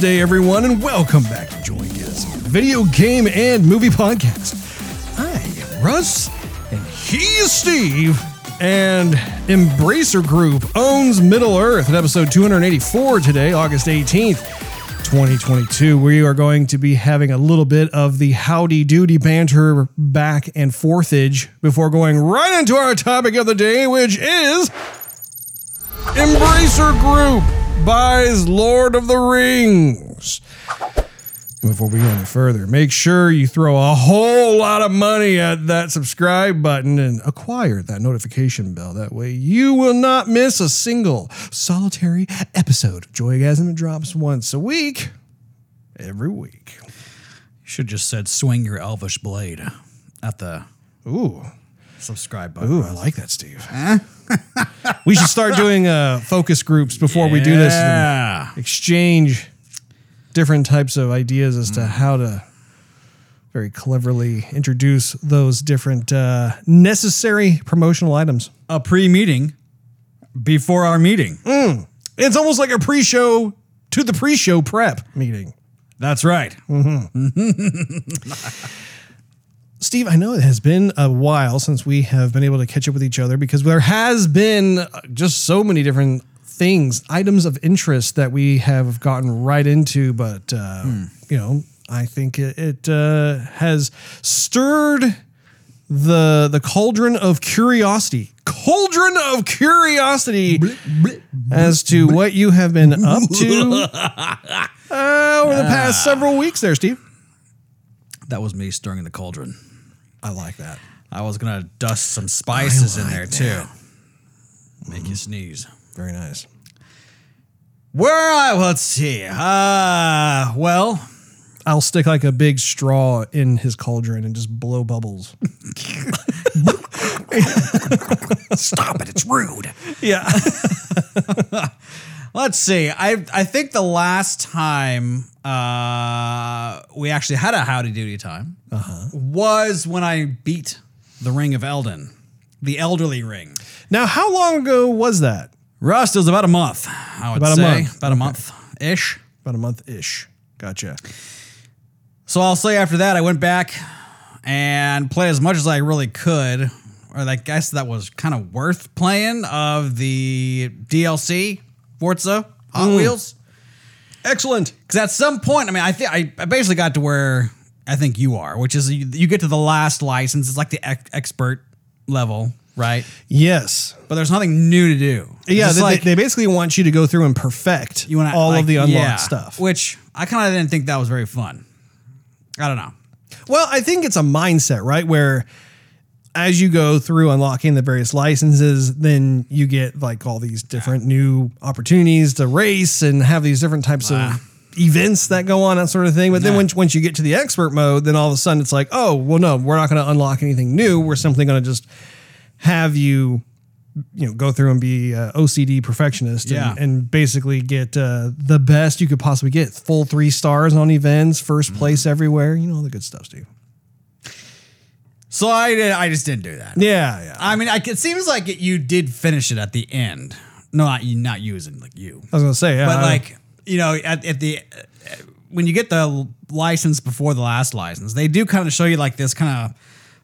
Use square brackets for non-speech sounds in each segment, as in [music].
Thursday, everyone, and welcome back to Join Joygasm, video game and movie podcast. I am Russ, and he is Steve. And Embracer Group owns Middle Earth at episode 284 today, August 18th. 2022. We are going to be having a little bit of the howdy doody banter back and forthage before going right into our topic of the day, which is Embracer Group buys Lord of the Rings. And before we go any further, make sure you throw a whole lot of money at that subscribe button and acquire that notification bell. That way you will not miss a single solitary episode Joygasm. Drops once a week, every week. You should just said swing your elvish blade at the Ooh. subscribe button. Ooh, I like that, Steve. We should start doing uh, focus groups before we do this. and exchange different types of ideas as to how to very cleverly introduce those different uh, necessary promotional items. A pre-meeting before our meeting. It's almost like a pre-show to the pre-show prep meeting. That's right. [laughs] Steve, I know it has been a while since we have been able to catch up with each other because there has been uh, just so many different things, items of interest that we have gotten right into. But, uh, you know, I think it, it uh, has stirred the the cauldron of curiosity. Cauldron of curiosity as to what you have been up to [laughs] uh, over the past several weeks there, Steve. That was me stirring the cauldron. I like that. I was gonna dust some spices in like there too. Make you sneeze. Very nice. Where I let's see. Uh well, I'll stick like a big straw in his cauldron and just blow bubbles. [laughs] stop it, it's rude. Yeah. [laughs] Let's see. I I think the last time uh, we actually had a howdy doody time was when I beat the Ring of Elden, the elderly ring. now, how long ago was that? Russ it was about a month. I would About a say month. about a month ish. About a month ish. Gotcha. So I'll say after that I went back and played as much as I really could, or I guess that was kind of worth playing of the DLC Forza Hot mm. Wheels. Excellent. Because at some point, I mean, I think I basically got to where I think you are, which is you, you get to the last license. It's like the ex- expert level, right? Yes. But there's nothing new to do. Yeah, they, like they basically want you to go through and perfect you want all like, of the unlocked yeah, stuff. which I kind of didn't think that was very fun. I don't know. Well, I think it's a mindset, right? Where as you go through unlocking the various licenses, then you get like all these different new opportunities to race and have these different types Ah. of events that go on, that sort of thing. But then Nah. once once you get to the expert mode, then all of a sudden it's like, oh, well, no, we're not going to unlock anything new. We're simply going to just have you, you know, go through and be uh, OCD perfectionist and, Yeah. and basically get uh, the best you could possibly get. Full three stars on events, first place everywhere. You know all the good stuff, Steve. So I did, I just didn't do that. Yeah, yeah. I mean, I, it seems like it, you did finish it at the end. No, not you, not you, as in like you. I was gonna say, yeah, but I- like you know at, at the uh, when you get the license before the last license they do kind of show you like this kind of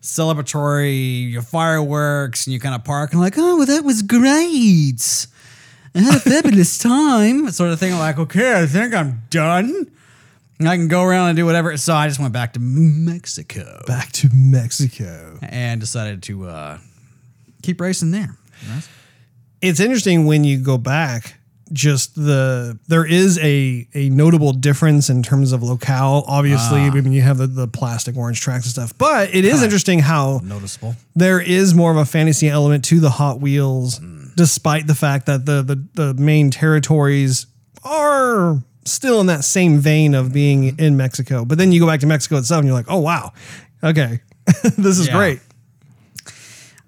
celebratory your fireworks and you kind of park and like oh well that was great i had a fabulous [laughs] time sort of thing like okay i think i'm done i can go around and do whatever so i just went back to mexico back to Mexico. and decided to uh, keep racing there It's interesting when you go back. Just the there is a a notable difference in terms of locale. Obviously, I mean you have the, the plastic orange tracks and stuff, but it is interesting how noticeable there is more of a fantasy element to the Hot Wheels, despite the fact that the, the the main territories are still in that same vein of being in Mexico. But then you go back to Mexico itself, and you're like, oh wow, okay, [laughs] this is Yeah. great.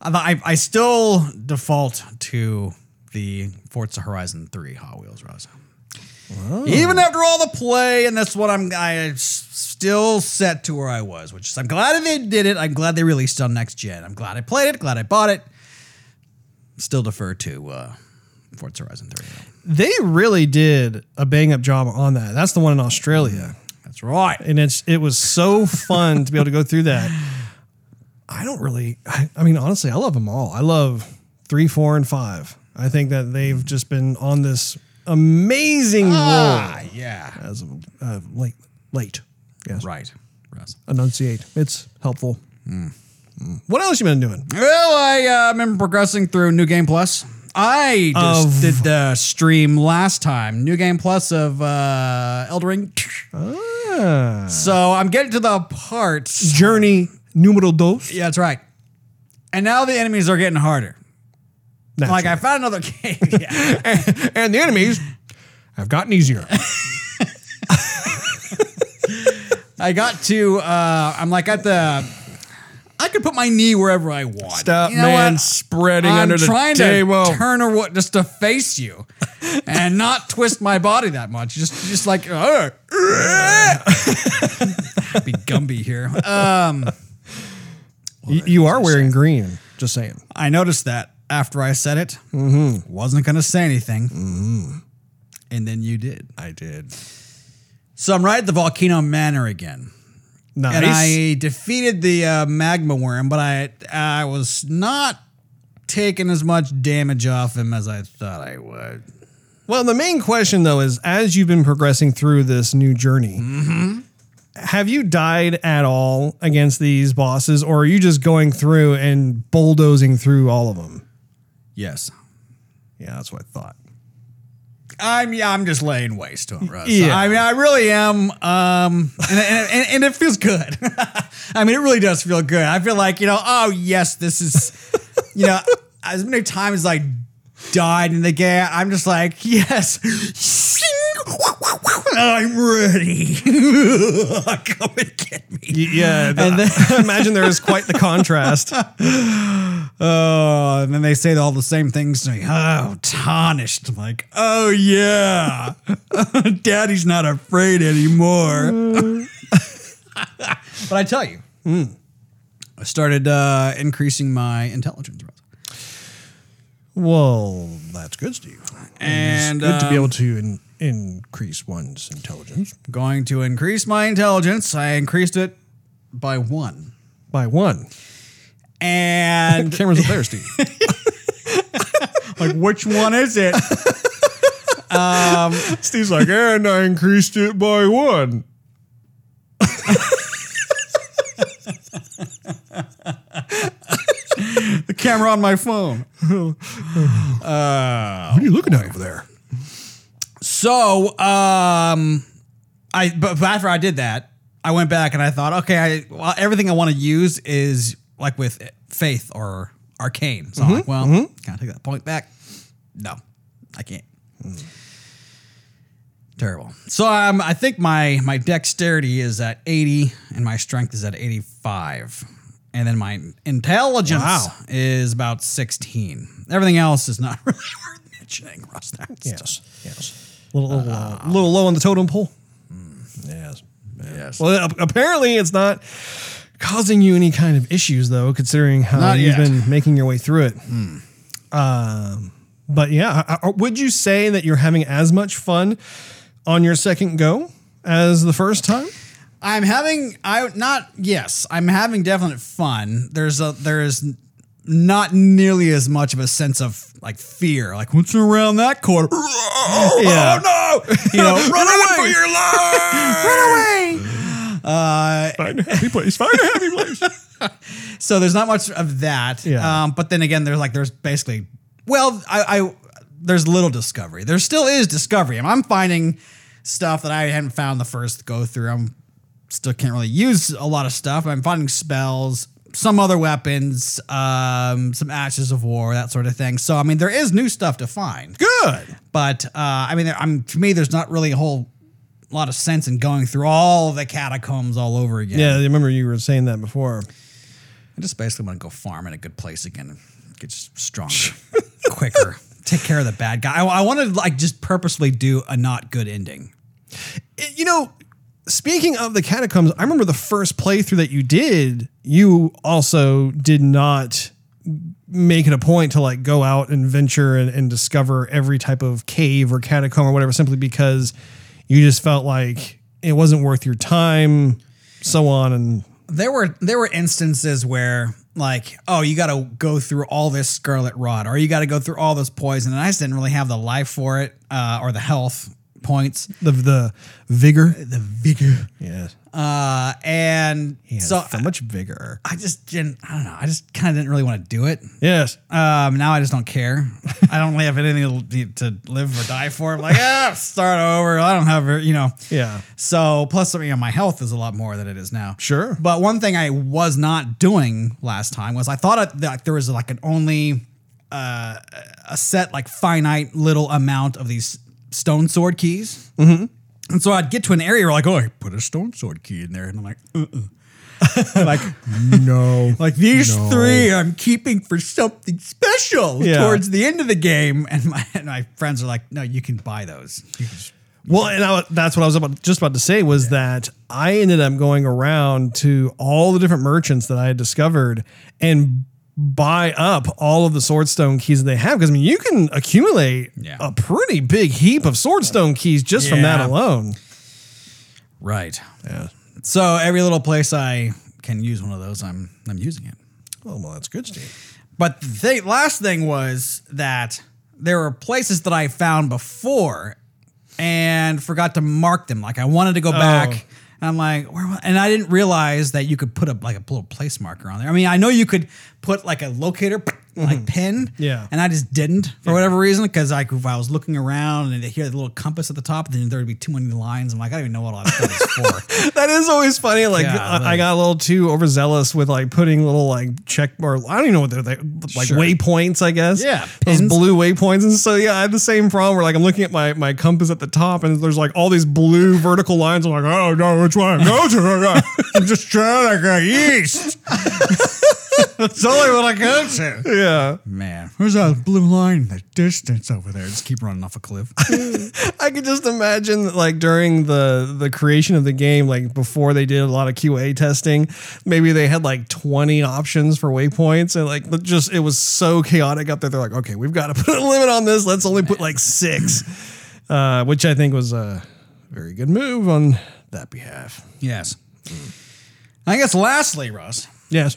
I, I still default to the Forza Horizon 3 Hot Wheels Rosa. Even after all the play, and that's what I'm I still set to where I was, which is I'm glad they did it. I'm glad they released it on next gen. I'm glad I played it, glad I bought it. Still defer to uh, Forza Horizon 3. They really did a bang up job on that. That's the one in Australia. That's right. and it's it was so fun to be able to go through that. I don't really. I, I mean, honestly, I love them all. I love three, four, and five. I think that they've just been on this amazing Ah, roll yeah. as of uh, late, late. Yes, Right. Russ. enunciate. It's helpful. Mm. What else you been doing? Well, I uh, remember progressing through New Game Plus. I just Of- did the stream last time. New Game Plus of uh, Elden Ring. Ah, So I'm getting to the parts. journey numero dos. Yeah, that's right. And now the enemies are getting harder. Like I found another game. [laughs] yeah. and the enemies have gotten easier. [laughs] [laughs] I got to. Uh, I'm like at the. I could put my knee wherever I want. Stop, You know man, what? spreading I'm under the trying to turn or what, just to face you, [laughs] and not twist my body that much. Just, just like, uh, be Gumby here. Um, Y- you are wearing green. Just saying. I noticed that after I said it, wasn't gonna say anything, and then you did. I did. So I'm right at the volcano manor again. Nice. and I defeated the uh, magma worm, but I I was not taking as much damage off him as I thought I would. Well, the main question though is as you've been progressing through this new journey, have you died at all against these bosses, or are you just going through and bulldozing through all of them? Yes, Yeah, that's what I thought. I'm yeah I'm just laying waste to him, Russ. Yeah. I mean I really am, um, and, and, and, and it feels good. [laughs] I mean it really does feel good. I feel like you know oh yes this is you know [laughs] as many times as I died in the game I'm just like yes. [laughs] [laughs] I'm ready. [laughs] Come and get me. Yeah, the- [laughs] imagine there is quite the contrast. Oh, and then they say all the same things to me. Oh, tarnished. I'm like, oh yeah, Daddy's not afraid anymore. but I tell you, I started uh, increasing my intelligence, Well, that's good, Steve. and Good to be um, able to in, increase one's intelligence going to increase my intelligence. I increased it by one, by one. and [laughs] Cameras up there, Steve. [laughs] like, which one is it? Um, Steve's like, and I increased it by one. [laughs] the camera on my phone. Uh, what are you looking at over there? So, um, I but, after I did that, I went back and I thought, okay, I well, everything I want to use is like with faith or arcane. So I'm like, well, can I take that point back? No, I can't. Terrible. So um, I think my my dexterity is at 80 and my strength is at 85. And then my intelligence Wow. is about 16. Everything else is not [laughs] really worth mentioning. That's Yes, just- yes. A little, little, uh, little low on the totem pole. Yes. yes. Well, apparently it's not causing you any kind of issues, though, considering how Not you've yet. been making your way through it. Um, but yeah, I- I- would you say that you're having as much fun on your second go as the first time? I'm having I not yes, I'm having definite fun. There's a there's not nearly as much of a sense of like fear. Like what's around that corner? [laughs] [laughs] Yeah. Oh no! [laughs] You know, run away for your life! Run away! Uh, Find a happy place. Find a happy place. so there's not much of that. Yeah. Um, but then again, there's like there's basically well, I, I there's little discovery. There still is discovery. I'm finding stuff that I hadn't found the first go through. I'm still can't really use a lot of stuff. I'm finding spells, some other weapons, um, some ashes of war, that sort of thing. So I mean, there is new stuff to find. Good. But uh, I mean, I'm to me, there's not really a whole lot of sense in going through all the catacombs all over again. Yeah, I remember you were saying that before. I just basically want to go farm in a good place again and get stronger, [laughs] quicker, take care of the bad guy. I, I want to like just purposely do a not good ending. You know, speaking of the catacombs, I remember the first playthrough that you did, you also did not make it a point to like go out and venture and, and discover every type of cave or catacomb or whatever, simply because you just felt like it wasn't worth your time, so on and there were there were instances where like oh you got to go through all this scarlet rot or you got to go through all this poison and I just didn't really have the life for it uh, or the health points the the vigor. the vigor Yes. uh, and so so much vigor. I just didn't I don't know I just kind of didn't really want to do it Yes. um, now I just don't care [laughs] I don't really have anything to live or die for I'm like ah start over I don't have you know Yeah. so plus you know, my health is a lot more than it is now Sure. But one thing I was not doing last time was I thought it- that there was like an only uh, a set like finite little amount of these stone sword keys. Mm-hmm. And so I'd get to an area where like, oh, I put a stone sword key in there, and I'm like, uh-uh. like [laughs] No. like these No. three I'm keeping for something special Yeah. towards the end of the game. And my, and my friends are like, no, you can buy those. You can just- Well, and I, that's what I was about, just about to say was that I ended up going around to all the different merchants that I had discovered and buy up all of the swordstone keys that they have because I mean you can accumulate Yeah. a pretty big heap of swordstone keys just from that alone. Right. Yeah. So every little place I can use one of those, I'm I'm using it. Oh well, that's good, Steve. But the thing, last thing was that there were places that I found before and forgot to mark them. Like I wanted to go oh. back. And I'm like, where? And I didn't realize that you could put a like a little place marker on there. I mean, I know you could put like a locator, like mm-hmm. pin. Yeah. And I just didn't for whatever reason because like if I was looking around and I hear the little compass at the top, then there would be too many lines. I'm like, I don't even know what all that is for. [laughs] That is always funny. Like Yeah, I, I got a little too overzealous with like putting little like check or I don't even know what they're like, like Sure. waypoints. I guess. Yeah, those pins. blue waypoints. And so yeah, I had the same problem where like I'm looking at my my compass at the top and there's like all these blue vertical lines. I'm like, oh no, which one? Go to. I'm just trying to go east. [laughs] That's only what I go to. Yeah, Man, where's that blue line in the distance over there? Just keep running off a cliff. [laughs] I could just imagine like during the the creation of the game, like before they did a lot of QA testing, maybe they had like 20 options for waypoints and like just it was so chaotic up there. They're like, okay, we've got to [laughs] put a limit on this. Let's only put like six, uh, which I think was a very good move on that behalf. yes. I guess lastly, Russ, Yes.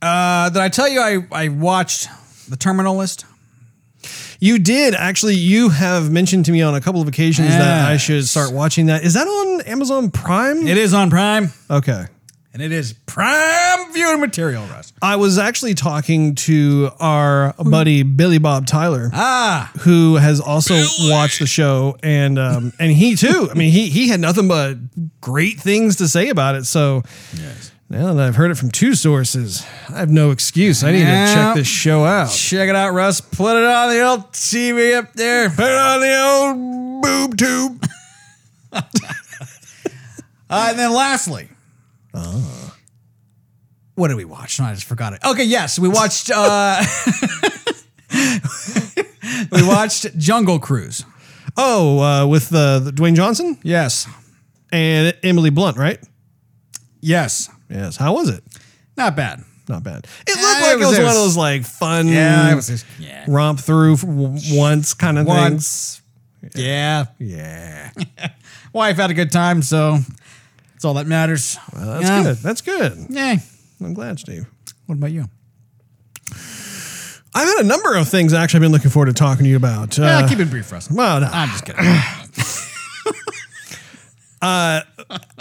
Uh, did I tell you I, I watched the Terminal List? You did actually. You have mentioned to me on a couple of occasions that I should start watching that. Is that on Amazon Prime? It is on Prime, okay. and it is prime viewing material, Russ. I was actually talking to our buddy Billy Bob Tyler, Ah, who has also watched the show, and um, and he too. I mean, he he had nothing but great things to say about it. So yes. Now that I've heard it from two sources, I have no excuse. I need to check this show out. Check it out, Russ. Put it on the old TV up there. Put it on the old boob tube. [laughs] Uh, and then lastly, what did we watch? No, I just forgot it. Okay, yes, we watched. Uh, [laughs] we watched Jungle Cruise. Oh, uh, with uh, the Dwayne Johnson Yes, and Emily Blunt, right? yes, Yes. How was it? not bad. Not bad. It looked Yeah, like it it was- was, it one of was- those like fun, Yeah, it was just, yeah. romp through once kind of thing. Once, yeah. Yeah. [laughs] Wife had a good time, so that's all that matters. Well, that's Yeah. good. That's good. Yeah. I'm glad, Steve. What about you? I've had a number of things actually I've been looking forward to talking to you about. Uh, Yeah, keep it brief, Russ. well, no. I'm just kidding. [laughs] [laughs]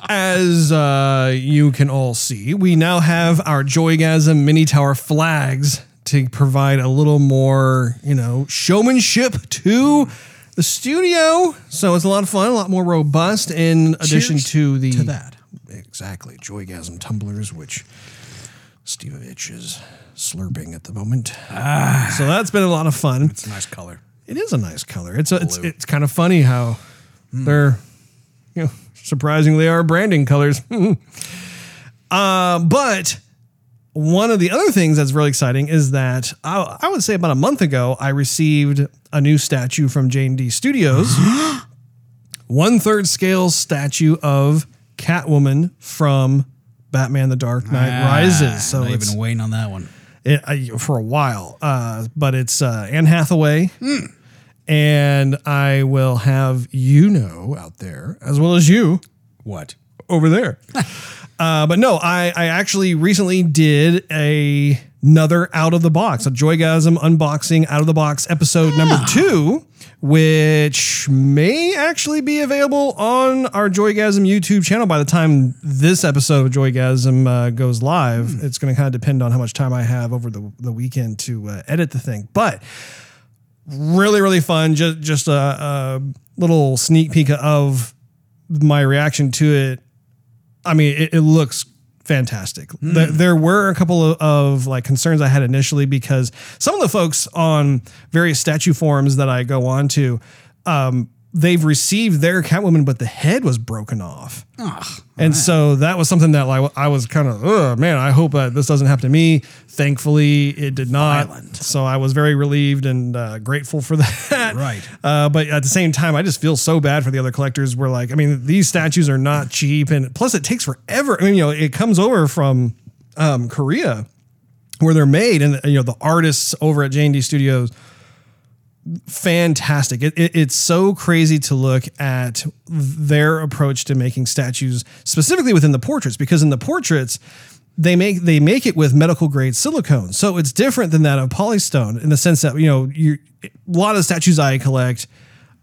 as uh, you can all see, we now have our Joygasm mini tower flags to provide a little more, you know, showmanship to the studio. So it's a lot of fun, a lot more robust. In addition Cheers to the to that. exactly Joygasm tumblers, which Stevevich is slurping at the moment. So that's been a lot of fun. It's a nice color. It is a nice color. It's a, it's it's kind of funny how they're you know surprisingly are branding colors. [laughs] uh, but one of the other things that's really exciting is that I, I would say about a month ago I received a new statue from J and D Studios, [gasps] one third scale statue of Catwoman from Batman: The Dark Knight Rises. So I've been waiting on that one. it, I, for a while. Uh, but it's uh, Anne Hathaway. And I will have you know out there, as well as you What? over there. [laughs] uh, but no, I, I actually recently did a another out of the box, a Joygasm unboxing out of the box episode number two, which may actually be available on our Joygasm YouTube channel by the time this episode of Joygasm uh, goes live. It's going to kind of depend on how much time I have over the, the weekend to uh, edit the thing. But really really fun. Just just a, a little sneak peek of my reaction to it. I mean it, it looks fantastic. There, there were a couple of, of like concerns i had initially because some of the folks on various statue forums that i go on to um, they've received their catwoman but the head was broken off and so that was something that like I was kind of, oh man, I hope that this doesn't happen to me. Thankfully, it did not. Violent. So I was very relieved and uh, grateful for [laughs] that. Right. Uh, but at the same time, I just feel so bad for the other collectors. We're like, I mean, these statues are not cheap, and plus it takes forever. I mean, you know, it comes over from um, Korea where they're made, and you know, the artists over at J and D Studios fantastic. It, it, it's so crazy to look at their approach to making statues, specifically within the portraits, because in the portraits, they make they make it with medical grade silicone, so it's different than that of polystone in the sense that you know you a lot of the statues I collect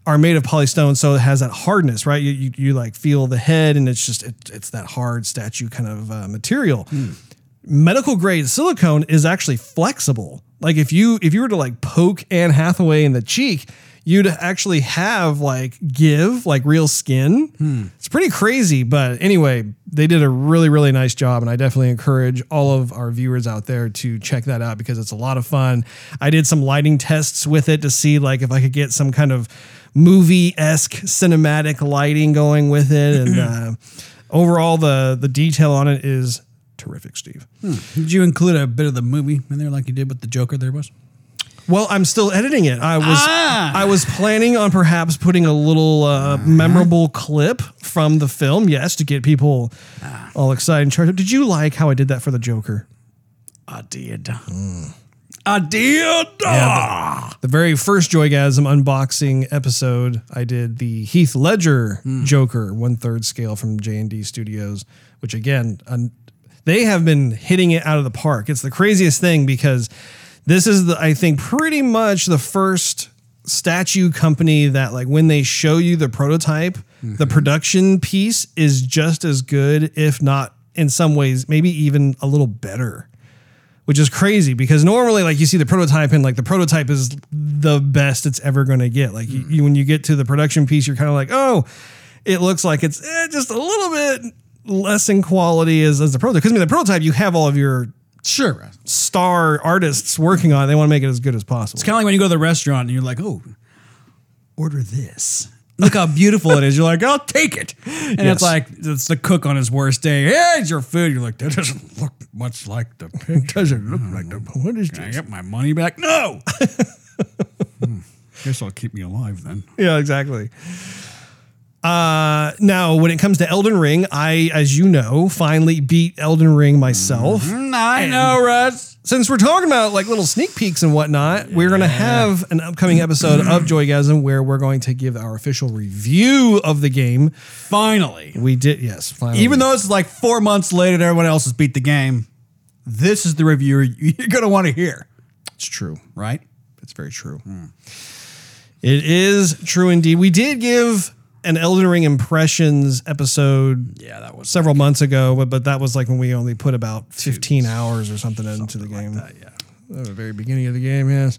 are made of polystone, so it has that hardness, right? You you, you like feel the head, and it's just it, it's that hard statue kind of uh, material medical grade silicone is actually flexible. Like if you if you were to like poke Anne Hathaway in the cheek, you'd actually have like give like real skin. It's pretty crazy, but anyway, they did a really really nice job, and I definitely encourage all of our viewers out there to check that out because it's a lot of fun. I did some lighting tests with it to see like if I could get some kind of movie esque cinematic lighting going with it, and [clears throat] uh, overall the the detail on it is terrific, Steve. Did you include a bit of the movie in there like you did with the Joker there was? Well, I'm still editing it. I was Ah. I was planning on perhaps putting a little uh, memorable clip from the film, yes, to get people all excited and charged up. Did you like how I did that for the Joker? I did. I did. The very first Joygasm unboxing episode, I did the Heath Ledger Joker one third scale from J and D Studios, which again, they have been hitting it out of the park. It's the craziest thing because this is the I think pretty much the first statue company that like when they show you the prototype, the production piece is just as good, if not in some ways, maybe even a little better which is crazy because normally like you see the prototype and like the prototype is the best it's ever going to get. Like you, you, when you get to the production piece you're kind of like oh it looks like it's eh, just a little bit less in quality as, as the prototype because i mean the prototype you have all of your Sure. star artists working on it they want to make it as good as possible It's kind of like when you go to the restaurant and you're like, oh, order this. Look how beautiful it is. You're like, I'll take it. And Yes. it's like, it's the cook on his worst day. Here's your food. You're like, that doesn't look much like the picture. [laughs] doesn't look like the what is Can I get my money back? No. [laughs] Hmm. Guess I'll keep me alive then. yeah exactly uh now when it comes to elden ring i as you know finally beat elden ring myself I know, Russ. since we're talking about like little sneak peeks and whatnot, we're going to have an upcoming episode of [clears throat] Joygasm where we're going to give our official review of the game. Finally. We did, yes, finally. Even though it's like four months later and everyone else has beat the game, this is the review [laughs] you're going to want to hear, it's true. right? It's very true. It is true indeed. We did give an Elden Ring impressions episode Yeah, that was several months ago, but, but that was like when we only put about 15 hours or something into the game. yeah. At the very beginning of the game, yes.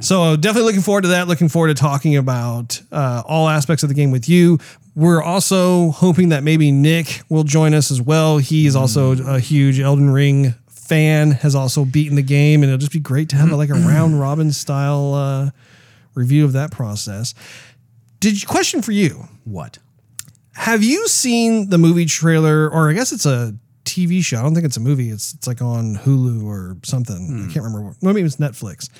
So uh, definitely looking forward to that. Looking forward to talking about uh, all aspects of the game with you. We're also hoping that maybe Nick will join us as well. He's also a huge Elden Ring fan. Has also beaten the game, and it'll just be great to have like a round robin style uh, review of that process. Did you question for you? What? Have you seen the movie trailer, or I guess it's a TV show? I don't think it's a movie. It's it's like on Hulu or something. I can't remember. Maybe it was Netflix.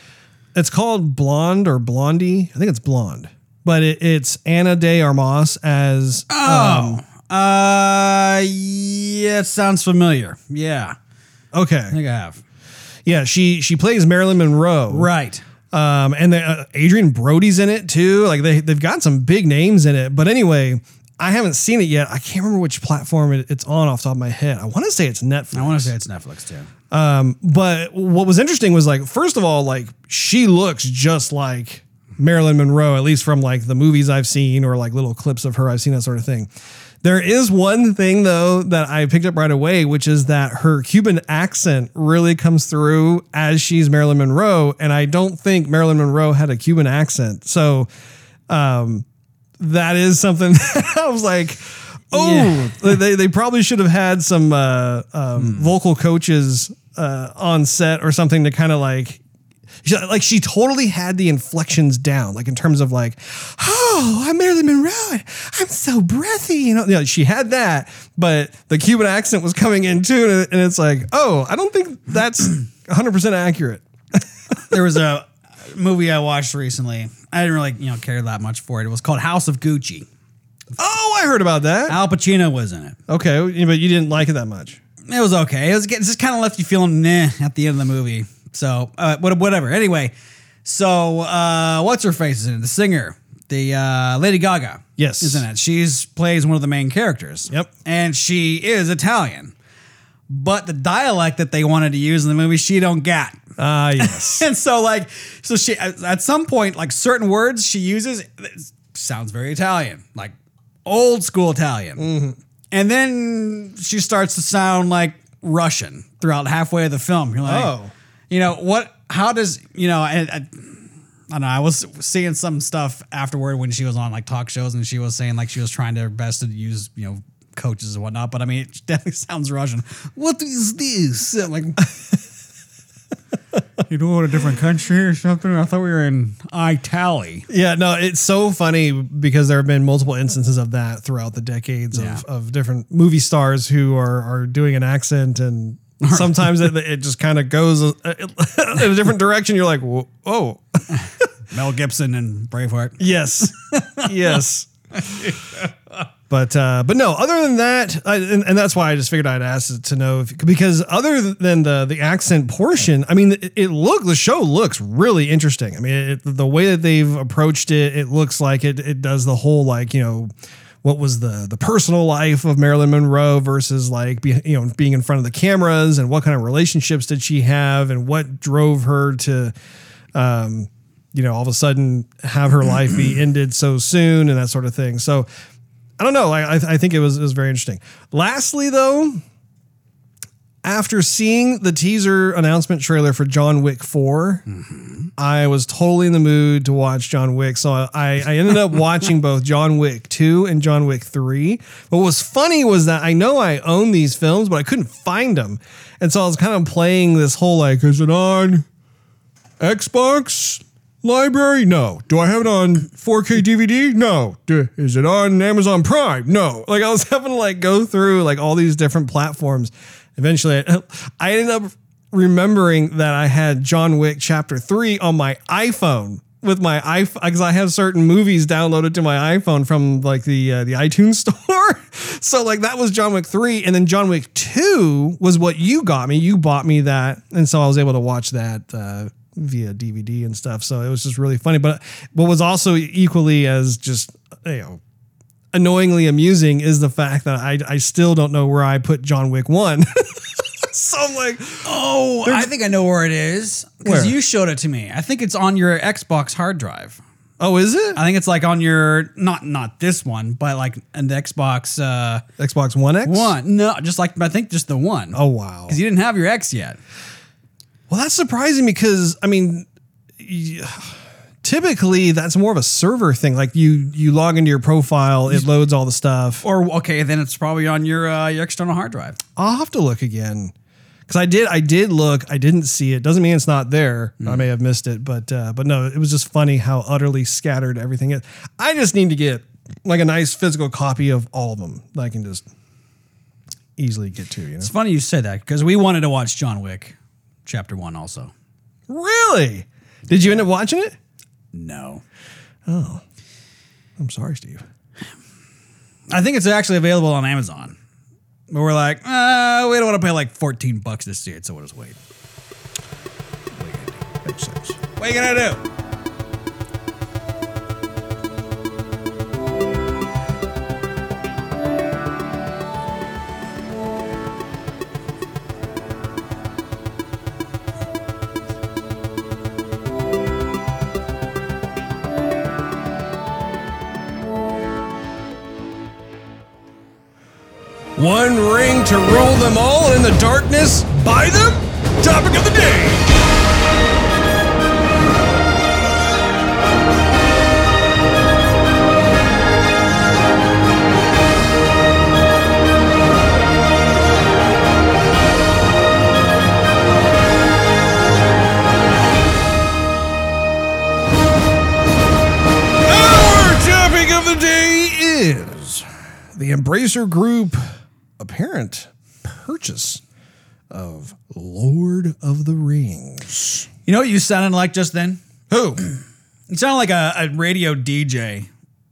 It's called Blonde or Blondie. I think it's Blonde, but it, it's Ana de Armas as Oh, uh, yeah, it sounds familiar. Yeah, okay. I think I have. Yeah, she she plays Marilyn Monroe. Right. Um, and the, uh, Adrien Brody's in it too. Like they they've got some big names in it. But anyway, I haven't seen it yet. I can't remember which platform it, it's on off the top of my head. I want to say it's Netflix. I want to say it's Netflix too. Um, but what was interesting was like, first of all, like she looks just like Marilyn Monroe, at least from like the movies I've seen or like little clips of her. I've seen that sort of thing. There is one thing though that I picked up right away, which is that her Cuban accent really comes through as she's Marilyn Monroe. And I don't think Marilyn Monroe had a Cuban accent. So um, that is something [laughs] I was like, oh, they, they probably should have had some uh, um, vocal coaches uh, on set or something to kind of like, like she totally had the inflections down, like in terms of like, oh, I'm Marilyn Monroe, I'm so breathy, you know. Yeah, she had that, but the Cuban accent was coming in too, and it's like, oh, I don't think that's 100 percent accurate. [laughs] there was a movie I watched recently. I didn't really, you know, care that much for it. It was called House of Gucci. Oh, I heard about that. Al Pacino was in it. Okay, but you didn't like it that much. It was okay. It was it just kind of left you feeling nah at the end of the movie. So uh, whatever. Anyway, so uh, what's her face is in it? The singer, the uh, Lady Gaga. Yes. isn't it. She's plays one of the main characters. Yep. and she is Italian, but the dialect that they wanted to use in the movie, she don't get. Ah, [laughs] yes. And so like so she at at some point like certain words she uses sounds very Italian, like old school Italian. And then she starts to sound like Russian throughout halfway of the film. You're like, Oh. You know what? How does you know? I, I, I don't know. I was seeing some stuff afterward when she was on like talk shows, and she was saying like she was trying her best to use you know coaches and whatnot. But I mean, it [laughs] definitely sounds Russian. What is this? I'm like. [laughs] You know, in a different country or something? I thought we were in Italy. Yeah, no, it's so funny because there have been multiple instances of that throughout the decades Yeah. of, of different movie stars who are are doing an accent and sometimes it, it just kind of goes uh, [laughs] in a different direction. You're like, oh, [laughs] Mel Gibson and Braveheart. yes, yes. [laughs] But uh, but no, other than that, I, and, and that's why I just figured I'd ask to know if, because other than the the accent portion, I mean, it, it look the show looks really interesting. I mean, it, the way that they've approached it, it looks like it it does the whole like you know what was the the personal life of Marilyn Monroe versus like be, you know being in front of the cameras and what kind of relationships did she have and what drove her to um, you know all of a sudden have her life be [clears throat] ended so soon and that sort of thing. So I don't know. I, I, I think it was, it was very interesting. Lastly, though, after seeing the teaser announcement trailer for John Wick 4, I was totally in the mood to watch John Wick. So I, I ended up [laughs] watching both John Wick 2 and John Wick 3. What was funny was that I know I own these films, but I couldn't find them. And so I was kind of playing this whole like, is it on Xbox library? No. Do I have it on 4K DVD? No. Do, is it on Amazon Prime? No. Like I was [laughs] having to like go through like all these different platforms. Eventually, I, [laughs] I ended up remembering that I had John Wick Chapter 3 on my iPhone with my iPhone because I have certain movies downloaded to my iPhone from like the uh, the [laughs] iTunes store. so like that was John Wick 3 and then John Wick 2 was what you got me. You bought me that and so I was able to watch that uh, via DVD and stuff. So it was just really funny, but what was also equally as just you know annoyingly amusing is the fact that I I still don't know where I put John Wick 1. [laughs] so I'm like, Oh, I think I know where it is because Where? you showed it to me. I think it's on your Xbox hard drive. oh, is it? I think it's like on your not not this one, but like an Xbox uh, Xbox One X? one. No, just like I think just the one. Oh wow. because you didn't have your X yet. Well, that's surprising because I mean, y- typically that's more of a server thing. Like you you log into your profile, it loads all the stuff. Or okay, then it's probably on your uh, your external hard drive. I'll have to look again because I did I did look. I didn't see it. Doesn't mean it's not there. I may have missed it, but uh, but no, it was just funny how utterly scattered everything is. I just need to get like a nice physical copy of all of them that I can just easily get to. You know, It's funny you said that because we wanted to watch John Wick, Chapter One, also. really? Did you end up watching it? No, Oh, I'm sorry, Steve. I think it's actually available on Amazon. But we're like, uh, we don't want to pay like fourteen bucks to see it, so we'll just wait. says. What are you gonna do? One ring to rule them all in the darkness. Buy them? Topic of the day. Our topic of the day is the Embracer Group apparent purchase of Lord of the Rings. You know what you sounded like just then? Who? You sounded like a, a radio DJ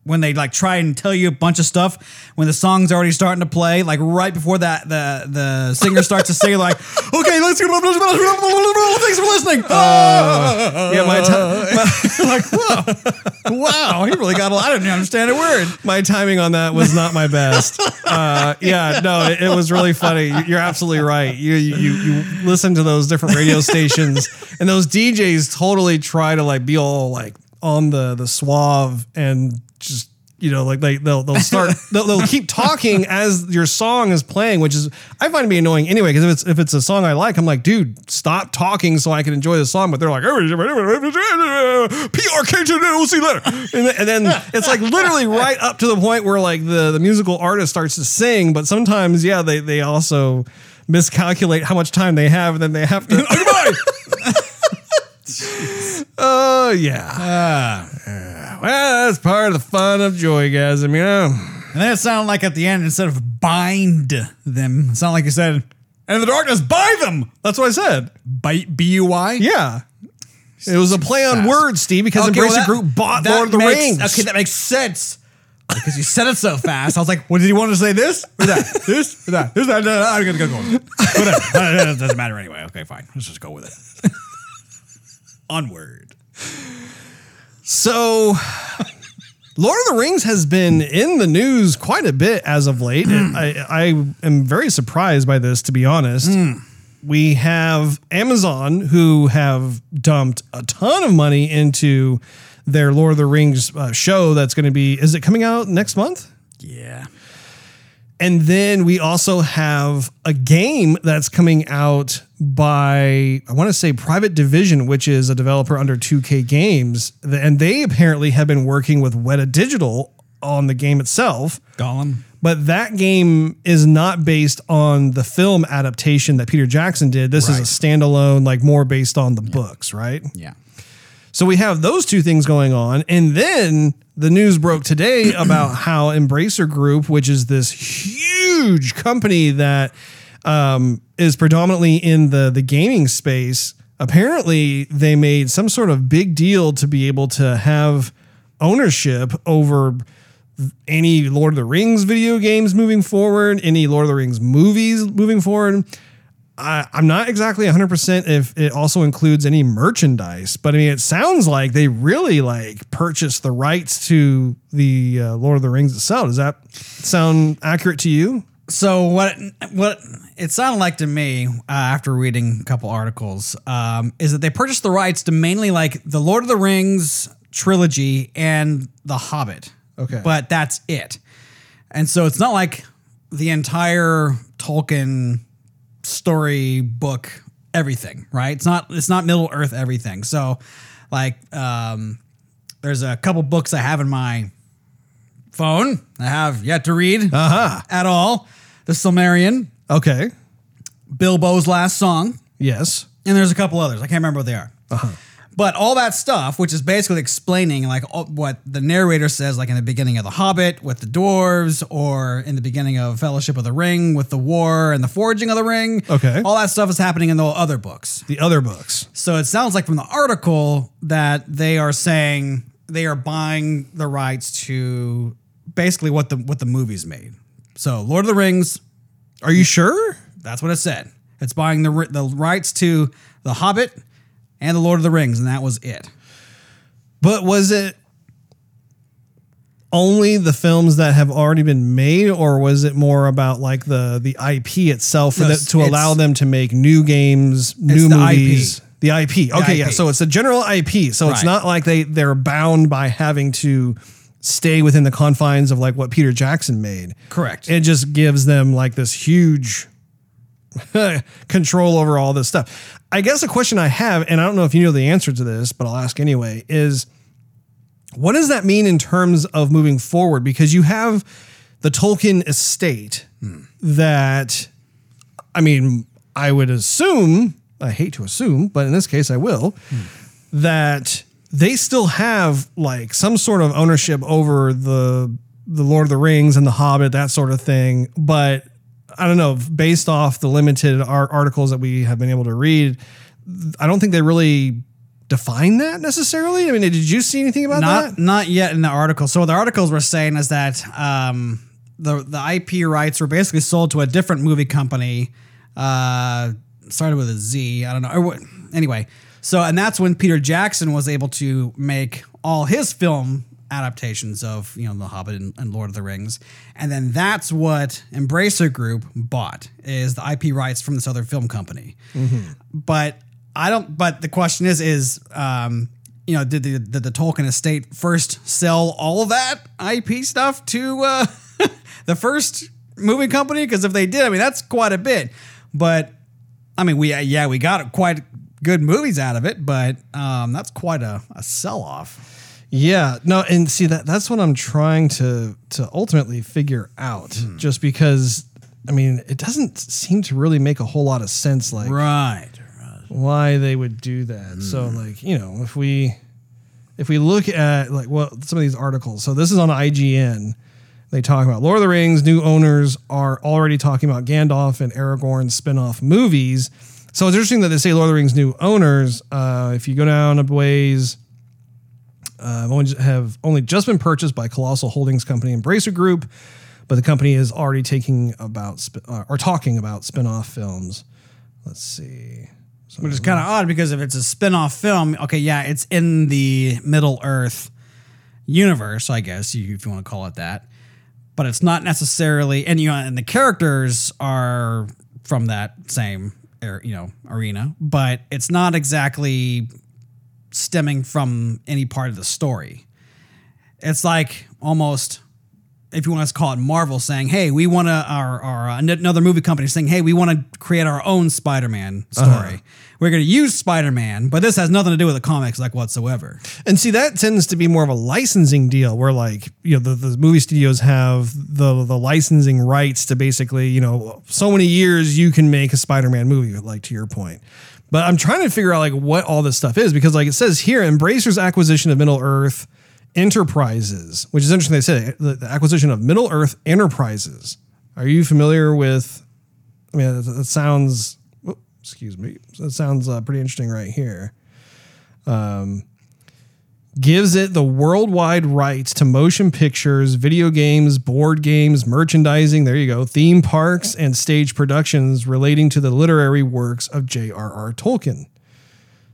when they like try and tell you a bunch of stuff when the song's already starting to play, like right before that the the singer starts to say like, [laughs] "Okay, let's go." Thanks for listening. yeah, my, ti- [laughs] like, whoa, wow, he really got. A, I didn't understand a word. my timing on that was not my best. Uh, yeah, no, it, it was really funny. You're absolutely right. You, you you listen to those different radio stations, and those DJs totally try to like be all like on the the suave and just you know like they they'll they'll start [laughs] they'll, they'll keep talking as your song is playing, which is I find it to be annoying anyway. Because if it's if it's a song I like, I'm like, dude, stop talking so I can enjoy the song. But they're like, PRK to the OC letter, and then, and then [laughs] it's like literally right up to the point where like the the musical artist starts to sing. But sometimes, yeah, they they also miscalculate how much time they have, and then they have to. [laughs] Oh yeah. Ah. Well, that's part of the fun of Joygasm, you know. And then it sounded like at the end, instead of bind them, it sounded like you said, "And in the darkness, buy them." That's what I said. Bite, B U Y. Yeah. It was a play on Fast. words, Steve, because Okay, Embracer well, that- Group bought Lord of the makes- Rings. Okay, that makes sense. Because you said it so fast. I was like, what did he want to say this? Or that? this? Or that? This? That? that? I'm going to go. on. Whatever. [laughs] It doesn't matter anyway. Okay, fine. Let's just go with it. Onward. So, Lord of the Rings has been in the news quite a bit as of late. and I, I am very surprised by this, to be honest. We have Amazon who have dumped a ton of money into their Lord of the Rings uh, show that's going to be, is it coming out next month? Yeah. And then we also have a game that's coming out by, I want to say Private Division, which is a developer under 2K Games. And they apparently have been working with Weta Digital on the game itself. Gollum. But that game is not based on the film adaptation that Peter Jackson did. This is a standalone, like more based on the books, right? Yeah. So we have those two things going on. And then the news broke today [clears throat] about how Embracer Group, which is this huge company that um, is predominantly in the, the gaming space, apparently they made some sort of big deal to be able to have ownership over any Lord of the Rings video games moving forward, any Lord of the Rings movies moving forward. I, I'm not exactly 100% if it also includes any merchandise, but I mean, it sounds like they really like purchased the rights to the uh, Lord of the Rings itself. Does that sound accurate to you? So what what it sounded like to me uh, after reading a couple articles um, is that they purchased the rights to mainly like the Lord of the Rings trilogy and The Hobbit. Okay. but that's it. And so it's not like the entire Tolkien story book everything, right? It's not it's not Middle Earth everything. So like um, there's a couple books I have in my phone I have yet to read Uh-huh. at all. The Silmarillion, Okay. Bilbo's last song, Yes. and there's a couple others. I can't remember what they are. Uh-huh. But all that stuff, which is basically explaining like all, what the narrator says, like in the beginning of The Hobbit with the dwarves, or in the beginning of Fellowship of the Ring with the war and the forging of the ring. Okay. All that stuff is happening in the other books. The other books. So it sounds like from the article that they are saying they are buying the rights to basically what the what the movies made. So Lord of the Rings, Are you sure? that's what it said. It's buying the the rights to The Hobbit and the Lord of the Rings, and that was it. But was it only the films that have already been made, or was it more about like the the IP itself for No, it's- to allow them to make new games, new the movies? The IP. Okay, yeah. IP. So it's a general IP. So it's not like they they're bound by having to stay within the confines of like what Peter Jackson made. Correct. It just gives them like this huge [laughs] control over all this stuff. I guess a question I have, and I don't know if you know the answer to this, but I'll ask anyway, is what does that mean in terms of moving forward? Because you have the Tolkien estate hmm. that, I mean, I would assume, I hate to assume, but in this case I will, hmm. that they still have like some sort of ownership over the the Lord of the Rings and the Hobbit, that sort of thing. But I don't know, based off the limited art articles that we have been able to read, I don't think they really define that necessarily. I mean, did you see anything about not that? not yet in the article. So what the articles were saying is that um, the the IP rights were basically sold to a different movie company. Uh, started with a Z. I don't know. Anyway, so and that's when Peter Jackson was able to make all his film adaptations of you know The Hobbit and, and Lord of the Rings, and then that's what Embracer Group bought is the IP rights from this other film company. But I don't. But the question is, is um, you know, did the did the Tolkien estate first sell all of that IP stuff to uh, [laughs] the first movie company? Because if they did, I mean, that's quite a bit. But I mean, we yeah, we got quite good movies out of it, but um, that's quite a, a sell off. Yeah, no, and see that that's what I'm trying to to ultimately figure out. Just because, I mean, it doesn't seem to really make a whole lot of sense. Like Right. why they would do that. So like, you know, if we if we look at like well some of these articles. So this is on IGN. They talk about Lord of the Rings new owners are already talking about Gandalf and Aragorn spin-off movies. So it's interesting that they say Lord of the Rings new owners. Uh, if you go down a ways, uh, only have only just been purchased by Colossal Holdings Company Embracer Group, but the company is already taking about sp- uh, or talking about spin-off films. Let's see. Which is kind of odd because if it's a spin-off film, okay, yeah, it's in the Middle Earth universe, I guess, if you want to call it that. But it's not necessarily, and you know, and the characters are from that same, ar- you know, arena, but it's not exactly stemming from any part of the story. It's like almost, if you want to call it Marvel, saying, "Hey, we want to," our, our uh, another movie company saying, "Hey, we want to create our own Spider-Man story. We're going to use Spider-Man, but this has nothing to do with the comics, like whatsoever." And see, that tends to be more of a licensing deal where, like, you know, the, the movie studios have the the licensing rights to basically, you know, so many years you can make a Spider Man movie, like to your point. But I'm trying to figure out like what all this stuff is because, like it says here, Embracer's acquisition of Middle Earth Enterprises, which is interesting. They say the, acquisition of Middle Earth Enterprises. Are you familiar with? I mean, it sounds. excuse me. That sounds uh, pretty interesting right here gives it the worldwide rights to motion pictures, video games, board games, merchandising, there you go, theme parks, and stage productions relating to the literary works of J.R.R. Tolkien.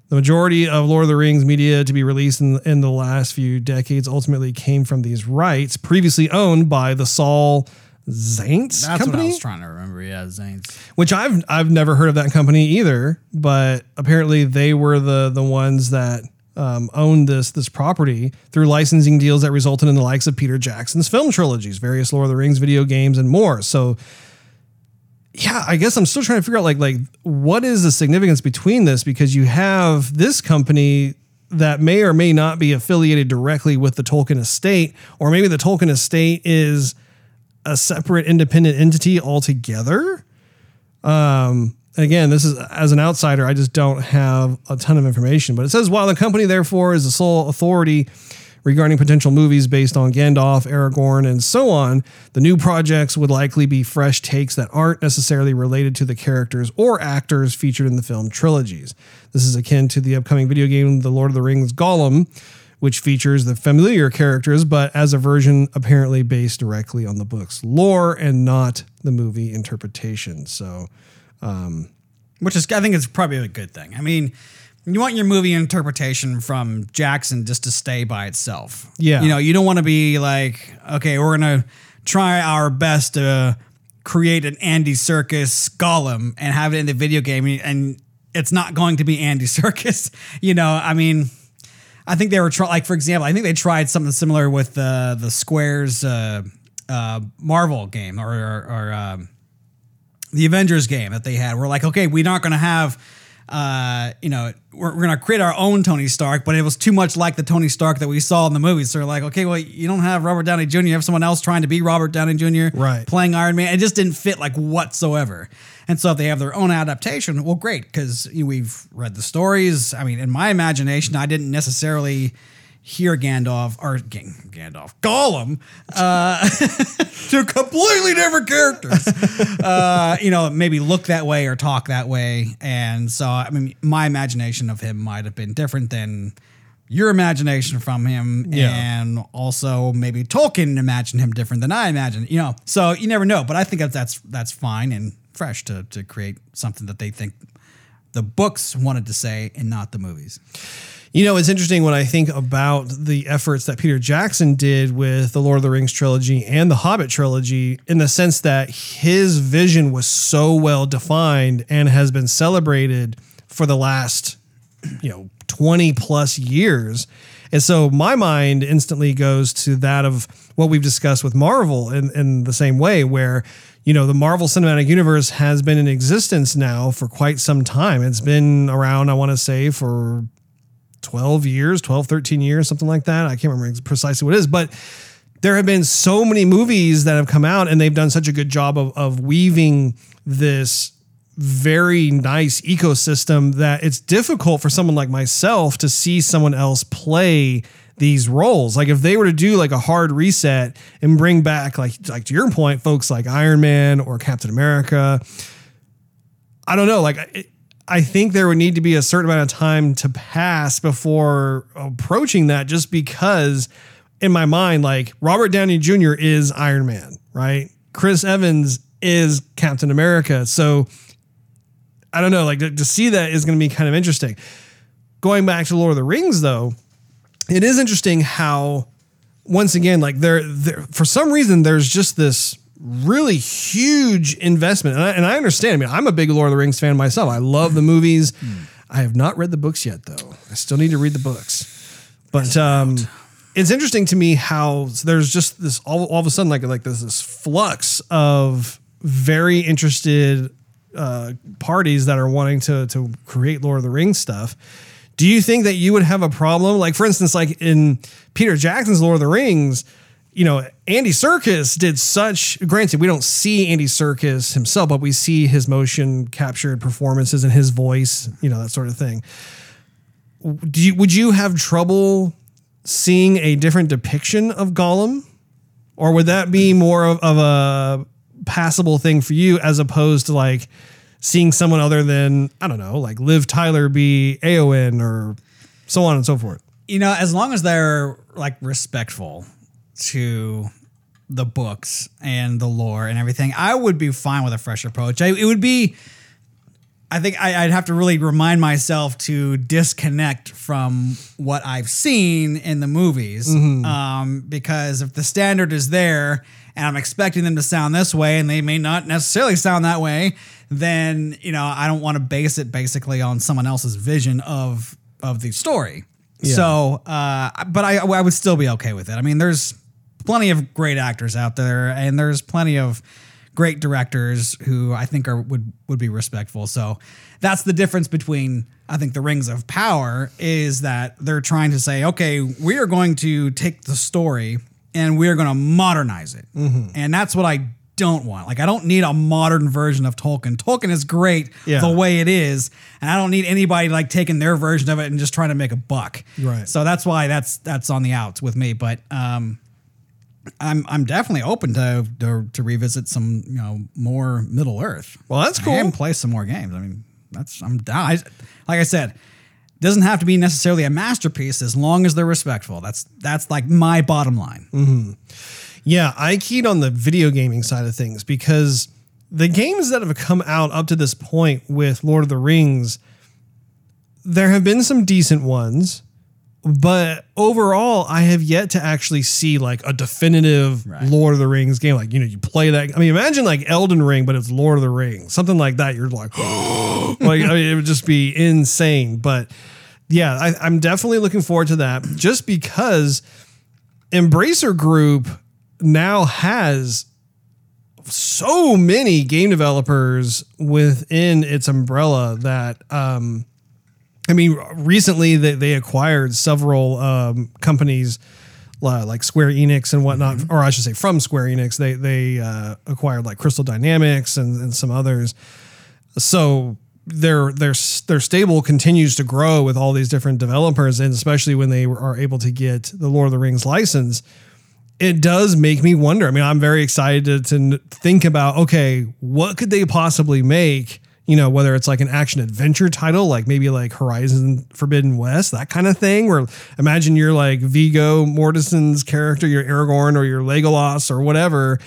The majority of Lord of the Rings media to be released in, in the last few decades ultimately came from these rights, previously owned by the Saul Zaentz That's company what I was trying to remember. Yeah, Zane's. which I've I've never heard of that company either, but apparently they were the the ones that um, owned this this property through licensing deals that resulted in the likes of Peter Jackson's film trilogies, various Lord of the Rings video games, and more. So, yeah, I guess I'm still trying to figure out like like what is the significance between this because you have this company that may or may not be affiliated directly with the Tolkien estate, or maybe the Tolkien estate is a separate independent entity altogether. Um, again, this is as an outsider, I just don't have a ton of information. But it says while the company therefore is the sole authority regarding potential movies based on Gandalf, Aragorn, and so on, the new projects would likely be fresh takes that aren't necessarily related to the characters or actors featured in the film trilogies. This is akin to the upcoming video game The Lord of the Rings Gollum, which features the familiar characters, but as a version apparently based directly on the book's lore and not the movie interpretation. So, which is I think it's probably a good thing. I mean, you want your movie interpretation from Jackson just to stay by itself. Yeah. You know, you don't want to be like, okay, we're gonna try our best to create an Andy Serkis Gollum and have it in the video game, and it's not going to be Andy [laughs] Serkis. You know, I mean, I think they were try like for example, I think they tried something similar with the the Squares uh, uh, Marvel game or or, or um, the Avengers game that they had. We're like, okay, we're not going to have. Uh, you know, we're, we're gonna create our own Tony Stark, but it was too much like the Tony Stark that we saw in the movies. So we're like, okay, well, you don't have Robert Downey Jr. You have someone else trying to be Robert Downey Jr. Right. playing Iron Man. It just didn't fit like whatsoever. And so if they have their own adaptation, well, great, because you know, we've read the stories. I mean, in my imagination, I didn't necessarily hear Gandalf or G- Gandalf, Gollum, uh, [laughs] two completely different characters. [laughs] uh, you know, maybe look that way or talk that way. And so, I mean, my imagination of him might have been different than your imagination from him Yeah. and also maybe Tolkien imagined him different than I imagined, you know. So you never know, but I think that that's that's fine and fresh to to create something that they think the books wanted to say and not the movies. You know, it's interesting when I think about the efforts that Peter Jackson did with the Lord of the Rings trilogy and the Hobbit trilogy, in the sense that his vision was so well defined and has been celebrated for the last, you know, 20 plus years. And so my mind instantly goes to that of what we've discussed with Marvel in, in the same way, where, you know, the Marvel Cinematic Universe has been in existence now for quite some time. It's been around, I want to say, for 12 years, 12, 13 years, something like that. I can't remember precisely what it is, but there have been so many movies that have come out and they've done such a good job of, of weaving this very nice ecosystem that it's difficult for someone like myself to see someone else play these roles. Like if they were to do like a hard reset and bring back like like to your point folks like Iron Man or Captain America, I don't know. Like, I, I think there would need to be a certain amount of time to pass before approaching that, just because in my mind, like Robert Downey Jr. is Iron Man, right? Chris Evans is Captain America. So I don't know. Like to, to see that is going to be kind of interesting. Going back to Lord of the Rings, though, it is interesting how once again, like there, there for some reason, there's just this really huge investment, and I, and I understand. I mean, I'm a big Lord of the Rings fan myself. I love the movies. I have not read the books yet, though. I still need to read the books. But um, it's interesting to me how there's just this all, all of a sudden like like this this flux of very interested uh, parties that are wanting to to create Lord of the Rings stuff. Do you think that you would have a problem? Like, for instance, like in Peter Jackson's Lord of the Rings, you know, Andy Serkis did such. Granted, we don't see Andy Serkis himself, but we see his motion captured performances and his voice, you know, that sort of thing. Do you, would you have trouble seeing a different depiction of Gollum, or would that be more of, of a passable thing for you as opposed to like seeing someone other than I don't know, like Liv Tyler be Arwen or so on and so forth? you know, as long as they're like respectful to the books and the lore and everything, I would be fine with a fresh approach. I, it would be, I think I, I'd have to really remind myself to disconnect from what I've seen in the movies, um, because if the standard is there and I'm expecting them to sound this way and they may not necessarily sound that way, then you know I don't want to base it basically on someone else's vision of of the story. Yeah. So, uh, but I, I would still be okay with it. I mean, there's plenty of great actors out there, and there's plenty of great directors who I think are would would be respectful. So that's the difference between I think the Rings of Power is that they're trying to say, okay, we are going to take the story and we're going to modernize it, and that's what I don't want. Like I don't need a modern version of Tolkien. Tolkien is great Yeah. the way it is, and I don't need anybody like taking their version of it and just trying to make a buck. Right. So that's why that's that's on the outs with me. But um, I'm I'm definitely open to, to to revisit some you know more Middle Earth. Well, that's cool. And play some more games. I mean, that's I'm down. I, like I said, doesn't have to be necessarily a masterpiece as long as they're respectful. That's that's like my bottom line. Mm-hmm. Yeah, I keyed on the video gaming side of things because the games that have come out up to this point with Lord of the Rings, there have been some decent ones, but overall, I have yet to actually see like a definitive Right. Lord of the Rings game. Like, you know, you play that. I mean, imagine like Elden Ring, but it's Lord of the Rings, something like that. You're like, [gasps] like, I mean, it would just be insane. But yeah, I, I'm definitely looking forward to that just because Embracer Group now has so many game developers within its umbrella that um I mean recently they, they acquired several um companies uh, like Square Enix and whatnot or I should say from Square Enix they they uh, acquired like Crystal Dynamics and, and some others so their their their stable continues to grow with all these different developers and especially when they are able to get the Lord of the Rings license it does make me wonder. I mean, I'm very excited to, to think about okay, what could they possibly make? You know, whether it's like an action adventure title, like maybe like Horizon Forbidden West, that kind of thing. Where imagine you're like Viggo Mortensen's character, your Aragorn or your Legolas or whatever.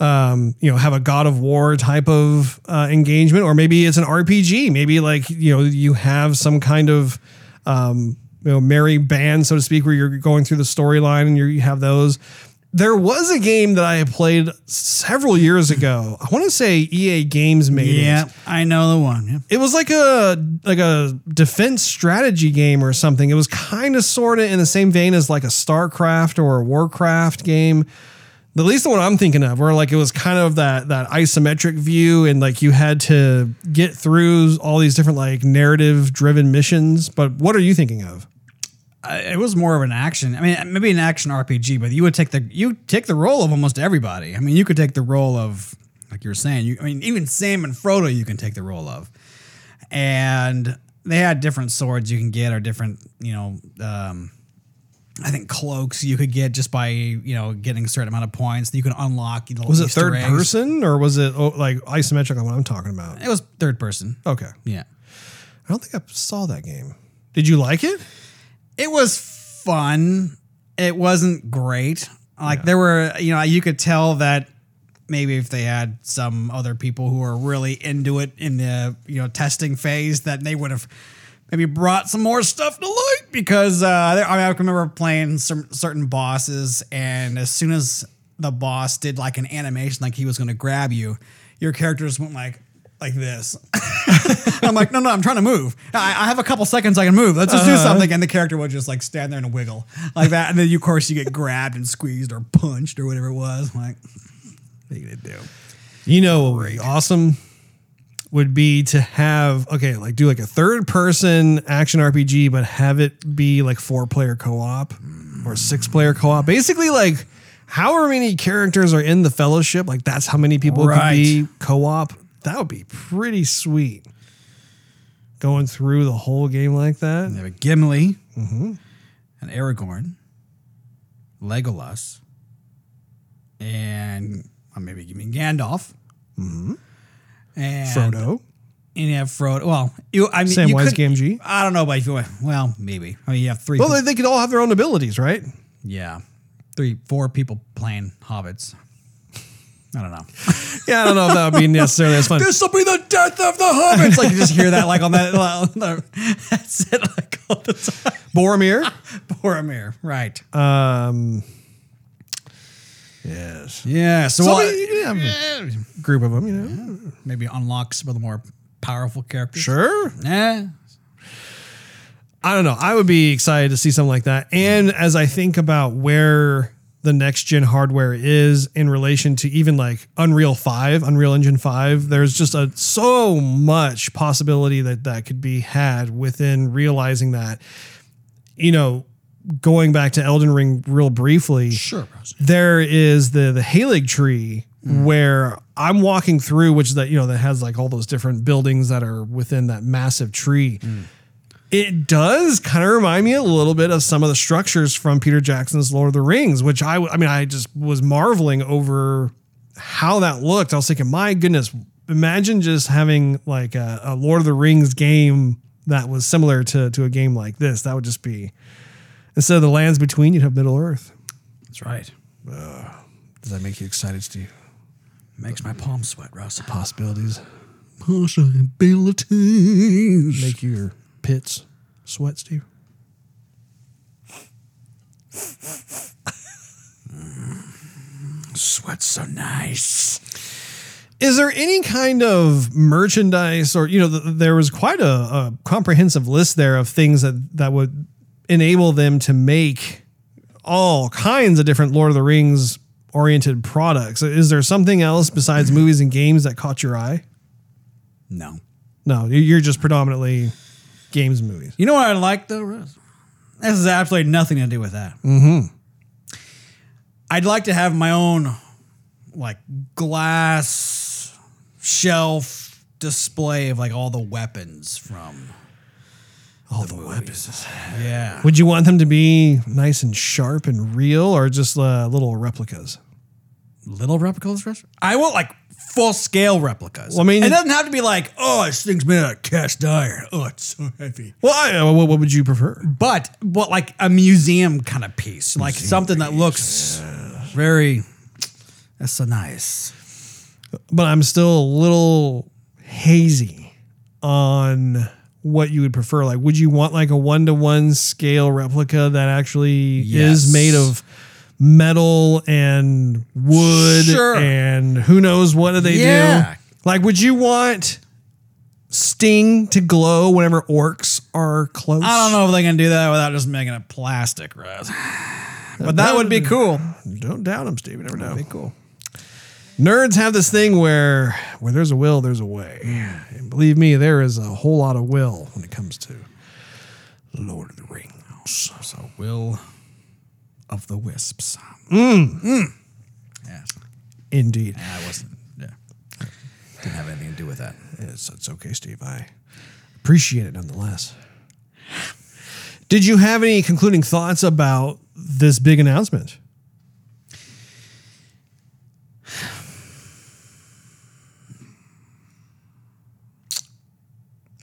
Um, you know, have a God of War type of uh, engagement, or maybe it's an RPG. Maybe like you know you have some kind of um, you know merry band, so to speak, where you're going through the storyline and you have those. There was a game that I played several years ago. I want to say EA Games made it. Yeah, I know the one. Yeah. It was like a like a defense strategy game or something. It was kind of sort of in the same vein as like a StarCraft or a Warcraft game. At least the one I'm thinking of, where like it was kind of that that isometric view, and like you had to get through all these different like narrative driven missions. But what are you thinking of? Uh, it was more of an action. I mean, maybe an action RPG, but you would take the you take the role of almost everybody. I mean, you could take the role of like you were saying. You, I mean, even Sam and Frodo, you can take the role of, and they had different swords you can get or different, you know, um, I think cloaks you could get just by you know getting a certain amount of points. You can unlock. You know, Was it third eggs. person or was it oh, like isometric? Like what I'm talking about? It was third person. Okay, Yeah. I don't think I saw that game. Did you like it? It was fun. It wasn't great. Like there were, you know, you could tell that maybe if they had some other people who were really into it in the, you know, testing phase, that they would have maybe brought some more stuff to light because uh, I, mean, I remember playing some certain bosses, and as soon as the boss did like an animation, like he was going to grab you, your characters went like like this. [laughs] I'm like, no, no, I'm trying to move. I, I have a couple seconds I can move. Let's just do uh-huh. something. And the character would just like stand there and wiggle like that. And then, you, of course, you get grabbed and squeezed or punched or whatever it was. I'm like, what are you going to do? You know, what would be awesome would be to have okay, like do like a third person action RPG, but have it be like four player co op or six player co op. Basically, like however many characters are in the fellowship, like that's how many people Right. could be co op. That would be pretty sweet. Going through the whole game like that. They have a Gimli, an Aragorn, Legolas, and uh, maybe give me Gandalf. And Frodo. And you have Frodo. Well, you, I mean, Samwise Gamgee. I don't know about you. Well, maybe. I mean, you have three. Well, they, they could all have their own abilities, right? yeah, three, four people playing hobbits. I don't know. [laughs] Yeah, I don't know if that would be necessarily as fun. this will be the death of the hobbits. like you just hear that like on that. [laughs] on the- That's it. Like all the time. Boromir. [laughs] Boromir, right? Um, yes. yeah. So, So what- can have a group of them, you know. maybe unlock some of the more powerful characters. Sure. Yeah. I don't know. I would be excited to see something like that. And as I think about where the next gen hardware is in relation to even like Unreal 5, Unreal Engine 5, there's just a so much possibility that that could be had within realizing that you know, going back to Elden Ring real briefly. Sure. There is the the Halig tree mm. where I'm walking through, which is that you know that has like all those different buildings that are within that massive tree. Mm. It does kind of remind me a little bit of some of the structures from Peter Jackson's Lord of the Rings, which I I mean I just was marveling over how that looked. I was thinking, my goodness, imagine just having like a, a Lord of the Rings game that was similar to to a game like this. That would just be instead of the lands between, you'd have Middle Earth. That's right. Does that make you excited, Steve? Makes my palms sweat, Russ. Possibilities Possibilities. make your armpits sweat, Steve? Sweat's so nice. Is there any kind of merchandise, or you know, th- there was quite a, a comprehensive list there of things that that would enable them to make all kinds of different Lord of the Rings oriented products. Is there something else besides movies and games that caught your eye? No. No, you're just predominantly games movies. You know what I like though? Russ? This has absolutely nothing to do with that. Mm-hmm. I'd like to have my own like glass shelf display of like all the weapons from All the weapons. yeah. Would you want them to be nice and sharp and real, or just uh, little replicas? Little replicas, Russ? I want like full scale replicas. Well, I mean- it doesn't have to be like, oh, this thing's made out of cast iron. Oh, it's so heavy. Well, I, uh, what, what would you prefer? But what like a museum kind of piece, like something that looks very. That's so nice. but I'm still a little hazy on what you would prefer. Like, would you want like a one to one scale replica that actually Yes. is made of metal and wood Sure. and who knows what do they Yeah. do? Like, would you want Sting to glow whenever orcs are close? I don't know if they can do that without just making it plastic, Russ. [sighs] But that would be cool. Don't doubt them, Steve. You never know. Be cool. Nerds have this thing where where there's a will, there's a way. And believe me, there is a whole lot of will when it comes to Lord of the Rings. So Will of the Wisps. Mm. Yeah. Indeed. I wasn't. Yeah. Didn't have anything to do with that. It's, it's okay, Steve. I appreciate it nonetheless. Did you have any concluding thoughts about this big announcement?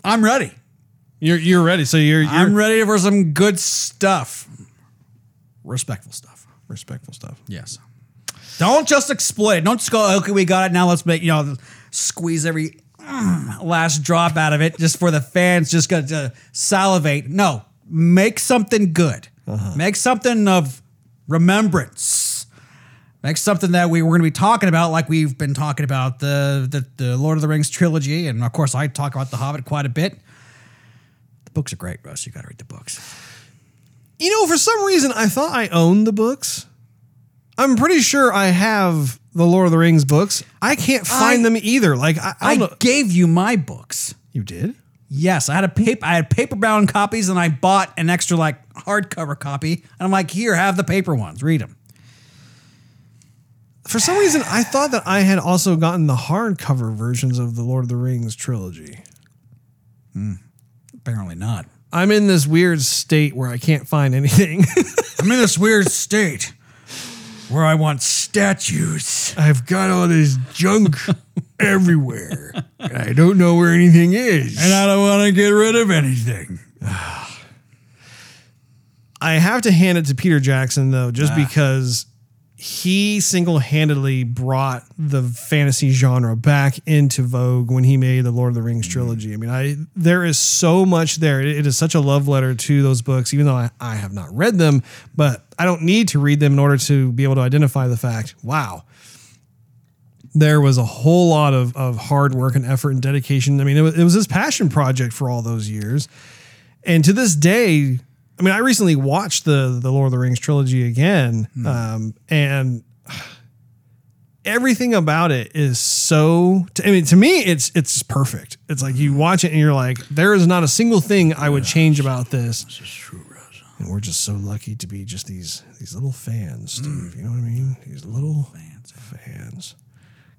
I'm ready. You're you're ready. So you're, you're I'm ready for some good stuff. Respectful stuff. respectful stuff. Yes. Don't just exploit it. Don't just go, okay, we got it. Now let's make, you know, squeeze every mm, last drop out of it just for the fans just got to salivate. No, make something good. Make something of remembrance. Make something that we were going to be talking about, like we've been talking about the, the the Lord of the Rings trilogy, and of course I talk about the Hobbit quite a bit. The books are great, Russ. You got to read the books. You know, for some reason, I thought I owned the books. I'm pretty sure I have the Lord of the Rings books. I can't find I- them either. Like I, I I gave you my books. You did? Yes, I had a paper. I had paperbound copies, and I bought an extra like hardcover copy. And I'm like, here, have the paper ones. Read them. For some reason, I thought that I had also gotten the hardcover versions of the Lord of the Rings trilogy. Hmm. Apparently not. I'm in this weird state where I can't find anything. [laughs] I'm in this weird state where I want statues. I've got all this junk [laughs] everywhere, and I don't know where anything is. And I don't want to get rid of anything. [sighs] I have to hand it to Peter Jackson though, just ah. because he single-handedly brought the fantasy genre back into vogue when he made the Lord of the Rings trilogy. I mean, I there is so much there. It- it is such a love letter to those books, even though I, I have not read them, but I don't need to read them in order to be able to identify the fact, wow. There was a whole lot of, of hard work and effort and dedication. I mean, it was, it was his passion project for all those years. And to this day, I mean, I recently watched the the Lord of the Rings trilogy again, um, and everything about it is so. I mean, to me, it's it's perfect. It's like you watch it and you're like, there is not a single thing I would change about this. And we're just so lucky to be just these these little fans, Steve. You know what I mean? These little fans, fans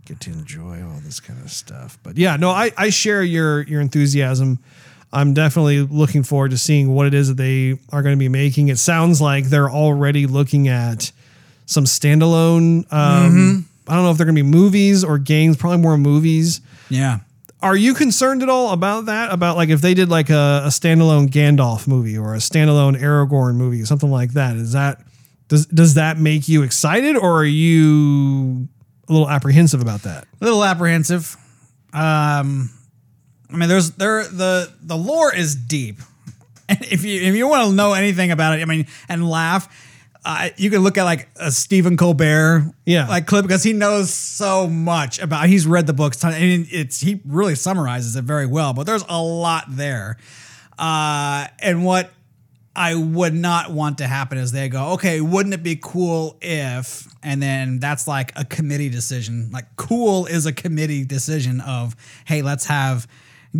get to enjoy all this kind of stuff. But yeah, no, I, I share your your enthusiasm. I'm definitely looking forward to seeing what it is that they are going to be making. It sounds like they're already looking at some standalone. Um, I don't know if they're going to be movies or games. Probably more movies. Yeah. Are you concerned at all about that? About like if they did like a, a standalone Gandalf movie or a standalone Aragorn movie, something like that? Is that does does that make you excited or are you a little apprehensive about that? A little apprehensive. Um, I mean, there's there the the lore is deep. [laughs] And if you if you want to know anything about it, I mean, and laugh, uh, you can look at like a Stephen Colbert, Yeah. like clip because he knows so much about. He's read the books, ton, and it's he really summarizes it very well. But there's a lot there, uh, and what I would not want to happen is they go, okay, wouldn't it be cool if, and then that's like a committee decision. Like, cool is a committee decision of, hey, let's have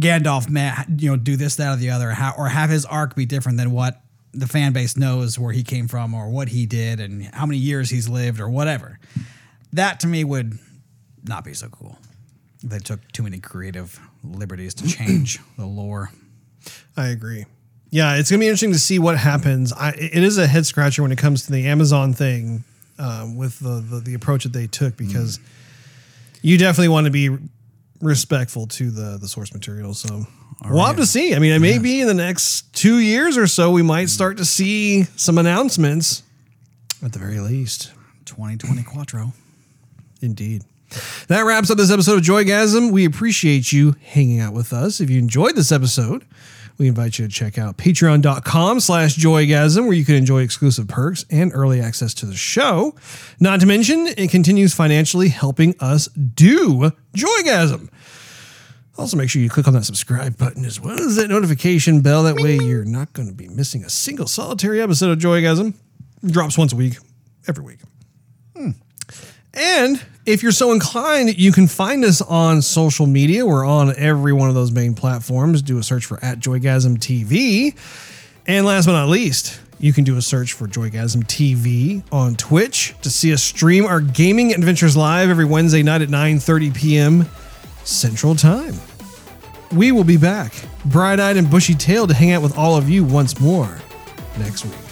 Gandalf, ma- you know, do this, that, or the other, how, or have his arc be different than what the fan base knows where he came from or what he did and how many years he's lived or whatever. That to me would not be so cool. They took too many creative liberties to [clears throat] change the lore. I agree. Yeah, it's gonna be interesting to see what happens. I, it is a head scratcher when it comes to the Amazon thing um, with the, the the approach that they took because you definitely want to be respectful to the the source material. So we'll have to see. I mean, it may be in the next two years or so we might start to see some announcements at the very least. 2020 Quattro. Indeed. That wraps up this episode of Joygasm. We appreciate you hanging out with us. If you enjoyed this episode, we invite you to check out patreon.com slash joygasm, where you can enjoy exclusive perks and early access to the show. Not to mention, it continues financially helping us do Joygasm. Also, make sure you click on that subscribe button as well as that notification bell. That way, you're not going to be missing a single solitary episode of Joygasm. It drops once a week, every week. Hmm. And if you're so inclined, you can find us on social media. We're on every one of those main platforms. Do a search for at Joygasm TV. And last but not least, you can do a search for Joygasm TV on Twitch to see us stream our gaming adventures live every Wednesday night at 9:30 p.m. Central Time. We will be back, bright-eyed and bushy-tailed, to hang out with all of you once more next week.